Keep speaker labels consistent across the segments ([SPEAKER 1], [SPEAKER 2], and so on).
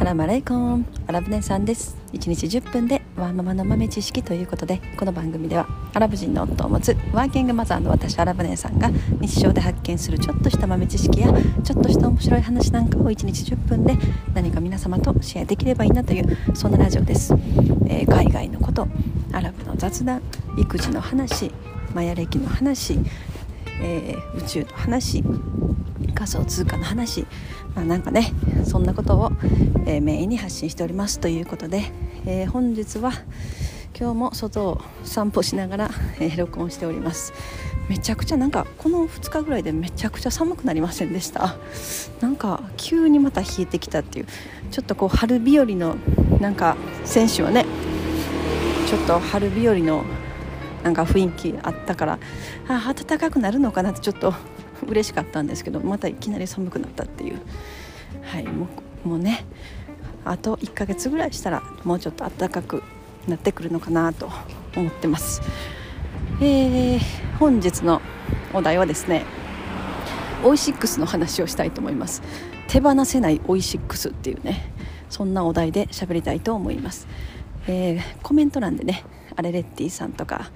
[SPEAKER 1] サラマレイコンアラブ姉さんです。1日10分でワーママの豆知識ということでこの番組ではアラブ人の夫を持つワーキングマザーの私アラブ姉さんが日常で発見するちょっとした豆知識やちょっとした面白い話なんかを1日10分で何か皆様とシェアできればいいなというそんなラジオです、えー、海外のことアラブの雑談育児の話マヤ歴の話、えー、宇宙の話仮想通貨の話、まあ、なんかねそんなことを、えー、メインに発信しておりますということで、えー、本日は今日も外を散歩しながら、えー、録音しております。めちゃくちゃなんかこの2日ぐらいでめちゃくちゃ寒くなりませんでした？なんか急にまた冷えてきたっていう。ちょっとこう春日和のなんか選手はねちょっと春日和のなんか雰囲気あったからあ暖かくなるのかなってちょっと嬉しかったんですけどまたいきなり寒くなったっていう。はいもうもうねあと1ヶ月ぐらいしたらもうちょっと暖かくなってくるのかなと思ってます。えー、本日のお題はですねオイシックスの話をしたいと思います。手放せないオイシックスっていうねそんなお題で喋りたいと思います、えー、コメント欄でねアレレッティさんとか、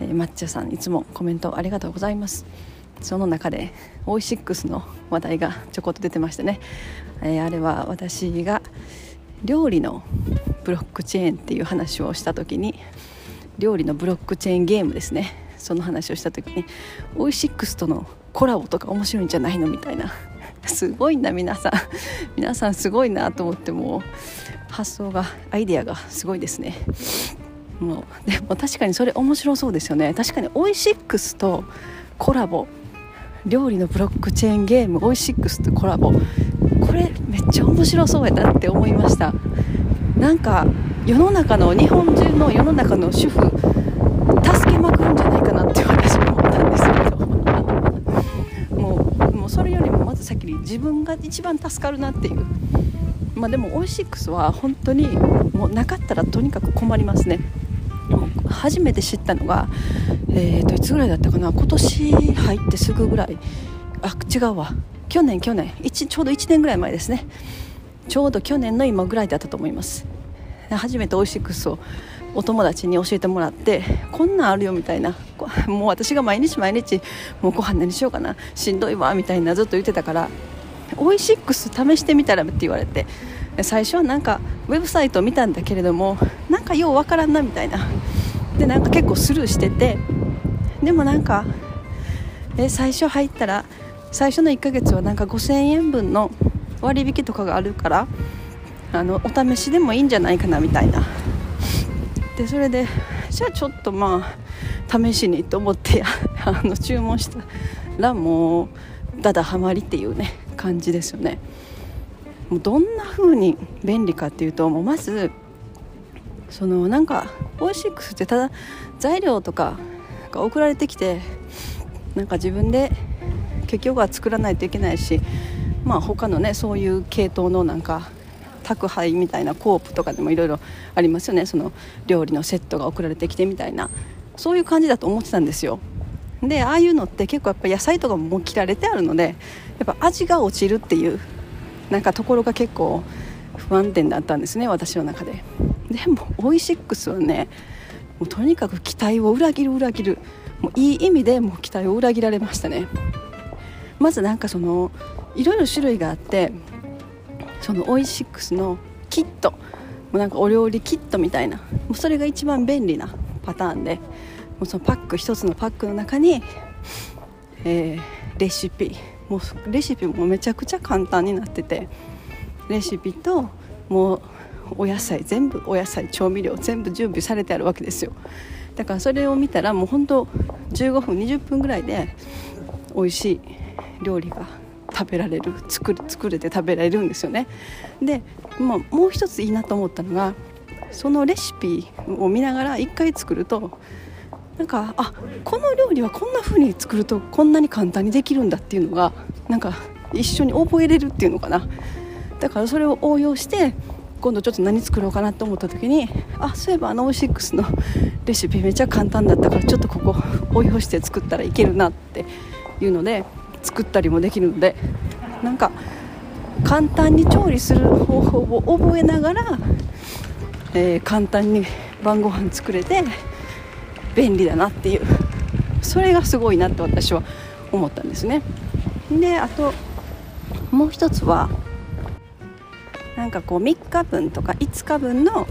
[SPEAKER 1] えー、抹茶さんいつもコメントありがとうございます。その中でオイシックスの話題がちょこっと出てましてね、えー、あれは私が料理のブロックチェーンっていう話をした時に料理のブロックチェーンゲームですね。その話をした時にオイシックスとのコラボとか面白いんじゃないのみたいな。すごいな皆さん。皆さんすごいなと思っても発想がアイデアがすごいですね。もうでも確かにそれ面白そうですよね。確かにオイシックスとコラボ料理のブロックチェーンゲームオイシックスとコラボ。これめっちゃ面白そうやなって思いました。なんか世の中の日本中の世の中の主婦助けまくるんじゃないかなって私も思ったんですけど。もうもうそれよりもまず先に自分が一番助かるなっていう。まあでもオイシックスは本当にもうなかったらとにかく困りますね。初めて知ったのが、えー、といつぐらいだったかな？今年入ってすぐぐらい。あ違うわ。去年去年。ちょうど1年ぐらい前ですね。ちょうど去年の今ぐらいだったと思います。初めてオイシックスをお友達に教えてもらってこんなんあるよみたいな。もう私が毎日毎日もうご飯何しようかな。しんどいわみたいなずっと言ってたからオイシックス試してみたらって言われて最初はなんかウェブサイトを見たんだけれどもなんかようわからんなみたいな。でなんか結構スルーしててでもなんかえ最初入ったら最初の1ヶ月はなんか5000円分の割引とかがあるからあのお試しでもいいんじゃないかなみたいな。でそれでじゃあちょっとまあ試しにと思って あの注文したらもうだだハマりっていうね感じですよね。もうどんな風に便利かっていうともうまずそのなんかオイシックスってただ材料とかが送られてきてなんか自分で結局は作らないといけないしまあ他のねそういう系統のなんか宅配みたいなコープとかでもいろいろありますよね。その料理のセットが送られてきてみたいな。そういう感じだと思ってたんですよ。でああいうのって結構やっぱ野菜とかも切られてあるのでやっぱ味が落ちるっていうなんかところが結構不安定だったんですね私の中で。でもオイシックスはねもうとにかく期待を裏切る裏切る。もういい意味でもう期待を裏切られましたね。まずなんかそのいろいろ種類があってそのオイシックスのキット。もうなんかお料理キットみたいな。もうそれが一番便利なパターンで。もうそのパック一つのパックの中に、えー、レシピ。もうレシピもめちゃくちゃ簡単になってて。レシピともうお野菜全部お野菜調味料全部準備されてあるわけですよ。だからそれを見たらもうほんと15分20分ぐらいで美味しい料理が食べられる作る作れて食べられるんですよね。で、まあ、もう一ついいなと思ったのがそのレシピを見ながら1回作るとなんかあこの料理はこんな風に作るとこんなに簡単にできるんだっていうのがなんか一緒に覚えれるっていうのかな。だからそれを応用して今度ちょっと何作ろうかなと思った時にあそういえばあのオイシックスのレシピめっちゃ簡単だったからちょっとここ応用して作ったらいけるなっていうので作ったりもできるのでなんか簡単に調理する方法を覚えながら、えー、簡単に晩ご飯作れて便利だなっていうそれがすごいなって私は思ったんですね。であともう一つはなんかこう3日分とか5日分の、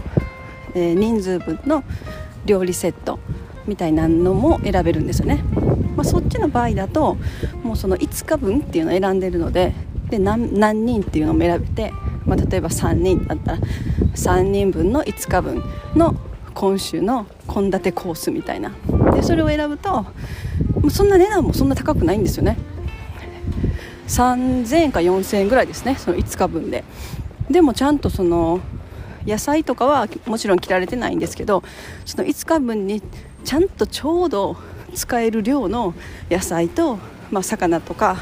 [SPEAKER 1] えー、人数分の料理セットみたいなのも選べるんですよね、まあ、そっちの場合だともうその5日分っていうのを選んでるのでで何何人っていうのも選べて、まあ、例えば3人だったら3人分の5日分の今週の献立コースみたいな。でそれを選ぶとそんな値段もそんな高くないんですよね。3000円か4000円ぐらいですねその5日分で。でもちゃんとその野菜とかはもちろん切られてないんですけどその5日分にちゃんとちょうど使える量の野菜と、まあ、魚とか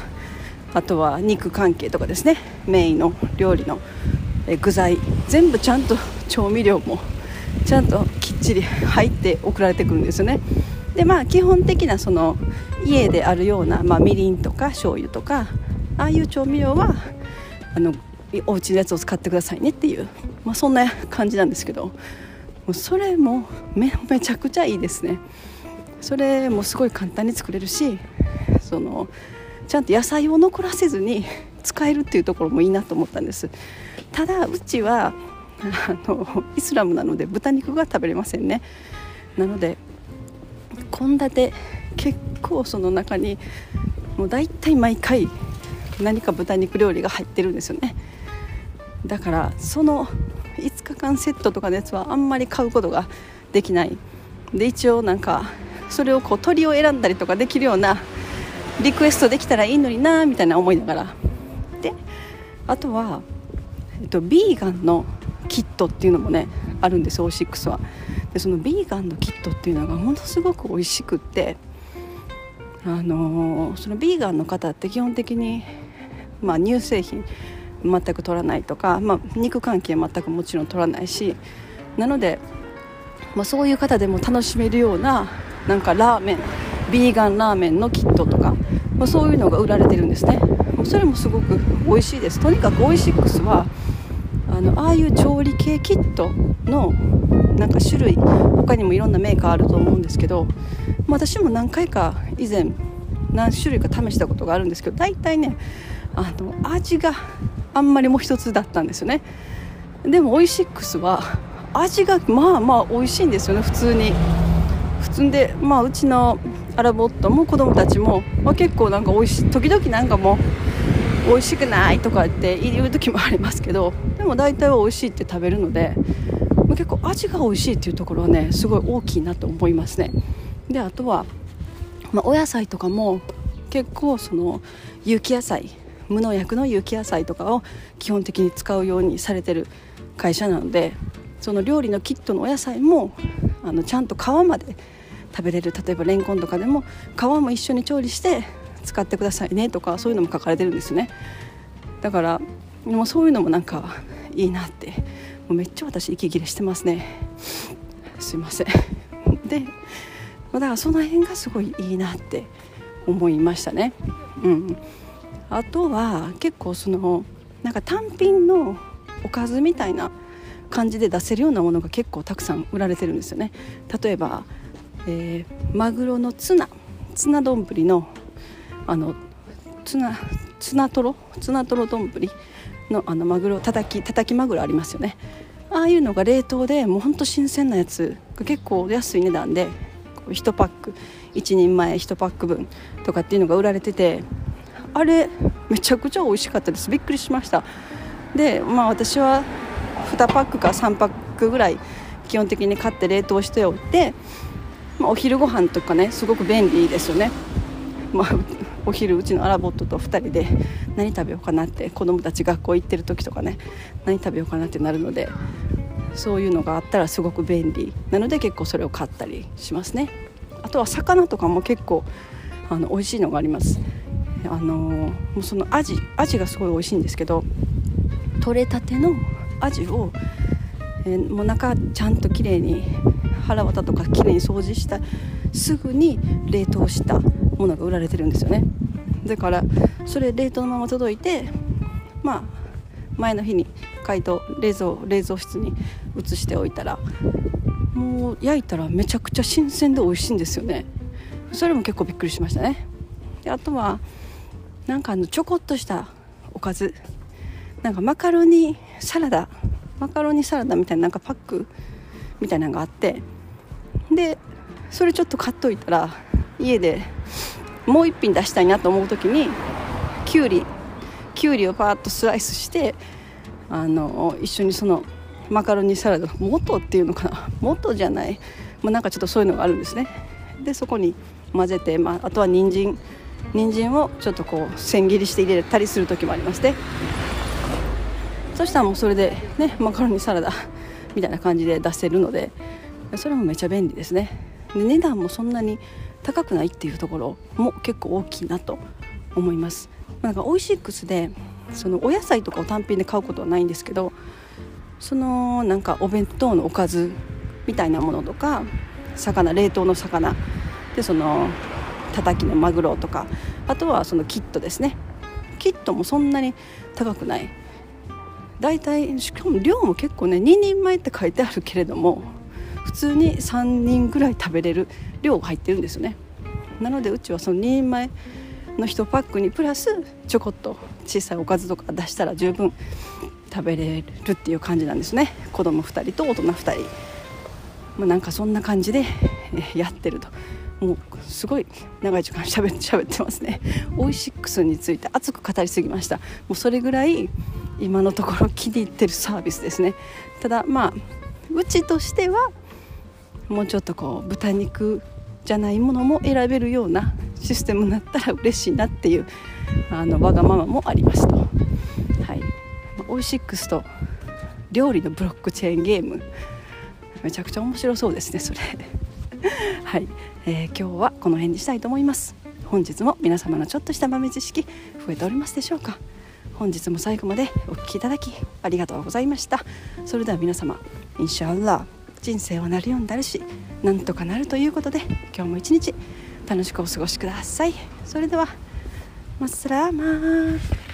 [SPEAKER 1] あとは肉関係とかですねメインの料理の具材全部ちゃんと調味料もちゃんときっちり入って送られてくるんですよね。でまあ基本的なその家であるような、まあ、みりんとか醤油とかああいう調味料はあのお家のやつを使ってくださいねっていう、まあ、そんな感じなんですけど。もうそれもめめちゃくちゃいいですね。それもすごい簡単に作れるしそのちゃんと野菜を残らせずに使えるっていうところもいいなと思ったんです。ただうちはあのイスラムなので豚肉が食べれませんね。なので献立結構その中にもう大体毎回何か豚肉料理が入ってるんですよね。だからその5日間セットとかのやつはあんまり買うことができない。で一応なんかそれをこう鳥を選んだりとかできるようなリクエストできたらいいのになみたいな思いながら。であとは、えっと、ビーガンのキットっていうのもねあるんですオーシックスはでそのビーガンのキットっていうのがものすごく美味しくって。あのー、そのビーガンの方って基本的に、まあ、乳製品。全く取らないとか、まあ、肉関係全くもちろん取らないしなので、まあ、そういう方でも楽しめるようななんかラーメンビーガンラーメンのキットとか、まあ、そういうのが売られてるんですね。それもすごく美味しいです。とにかくオイシックスはあのああいう調理系キットのなんか種類他にもいろんなメーカーあると思うんですけど、まあ、私も何回か以前何種類か試したことがあるんですけど大体ねあの味があんまりもう一つだったんですよね。でもオイシックスは味がまあまあ美味しいんですよね。普通に。普通でまあうちのアラボットも子供たちも、まあ、結構なんか美味しい時々なんかもう美味しくないとかって言う時もありますけどでも大体は美味しいって食べるので、まあ、結構味が美味しいっていうところはねすごい大きいなと思いますね。であとは、まあ、お野菜とかも結構その有機野菜無農薬の有機野菜とかを基本的に使うようにされてる会社なのでその料理のキットのお野菜もあのちゃんと皮まで食べれる。例えばレンコンとかでも皮も一緒に調理して使ってくださいねとかそういうのも書かれてるんですね。だからもうそういうのもなんかいいなって。もうめっちゃ私息切れしてますね。すいません。でだからその辺がすごいいいなって思いましたね。うん。あとは結構そのなんか単品のおかずみたいな感じで出せるようなものが結構たくさん売られてるんですよね。例えば、えー、マグロのツナツナ丼のあのツナツナトロ？ツナトロ丼のあのマグロたたきたたきマグロありますよね。ああいうのが冷凍でもうほんと新鮮なやつが結構安い値段で1パック1人前1パック分とかっていうのが売られててあれめちゃくちゃ美味しかったです。びっくりしました。でまあ私は2パックか3パックぐらい基本的に買って冷凍しておいて、まあ、お昼ご飯とかねすごく便利ですよね、まあ、お昼うちのアラボットと2人で何食べようかなって子供たち学校行ってる時とかね何食べようかなってなるのでそういうのがあったらすごく便利。なので結構それを買ったりしますね。あとは魚とかも結構あの美味しいのがあります。あのもうそのアジアジがすごい美味しいんですけど取れたてのアジを、えー、もう中ちゃんときれいに腹渡とかきれいに掃除したすぐに冷凍したものが売られてるんですよね。だからそれ冷凍のまま届いてまあ前の日に解凍冷蔵冷蔵室に移しておいたらもう焼いたらめちゃくちゃ新鮮で美味しいんですよね。それも結構びっくりしましたね。であとはなんかあのちょこっとしたおかず。なんかマカロニサラダ。マカロニサラダみたいななんかパックみたいなのがあって。でそれちょっと買っといたら家でもう一品出したいなと思う時にきゅうりきゅうりをパーッとスライスしてあの一緒にそのマカロニサラダ。元っていうのかな。元じゃない、まあ、なんかちょっとそういうのがあるんですね。でそこに混ぜて、まあ、あとは人参。人参をちょっとこう千切りして入れたりする時もありまして。そしたらもうそれでねマカロニサラダ みたいな感じで出せるのでそれもめちゃ便利ですね。で値段もそんなに高くないっていうところも結構大きいなと思います。なんかオイシックスでそのお野菜とかを単品で買うことはないんですけどそのなんかお弁当のおかずみたいなものとか魚冷凍の魚でそのたたきのマグロとかあとはそのキットですね。キットもそんなに高くない。大体しかも量も結構ね2人前って書いてあるけれども普通に3人ぐらい食べれる量が入ってるんですよね。なのでうちはその2人前の1パックにプラスちょこっと小さいおかずとか出したら十分食べれるっていう感じなんですね。子供2人と大人2人、まあ、なんかそんな感じでやってると。もうすごい長い時間しゃべってますね。オイシックスについて熱く語りすぎました。もうそれぐらい今のところ気に入ってるサービスですね。ただまあうちとしてはもうちょっとこう豚肉じゃないものも選べるようなシステムになったら嬉しいなっていうあのわがままもありますと。はい。オイシックスと料理のブロックチェーンゲーム。めちゃくちゃ面白そうですねそれ。はい、えー、今日はこの辺にしたいと思います。本日も皆様のちょっとした豆知識増えておりますでしょうか。本日も最後までお聴きいただきありがとうございました。それでは皆様インシャアラ人生はなるようになるしなんとかなるということで今日も一日楽しくお過ごしください。それではマッスラーマー。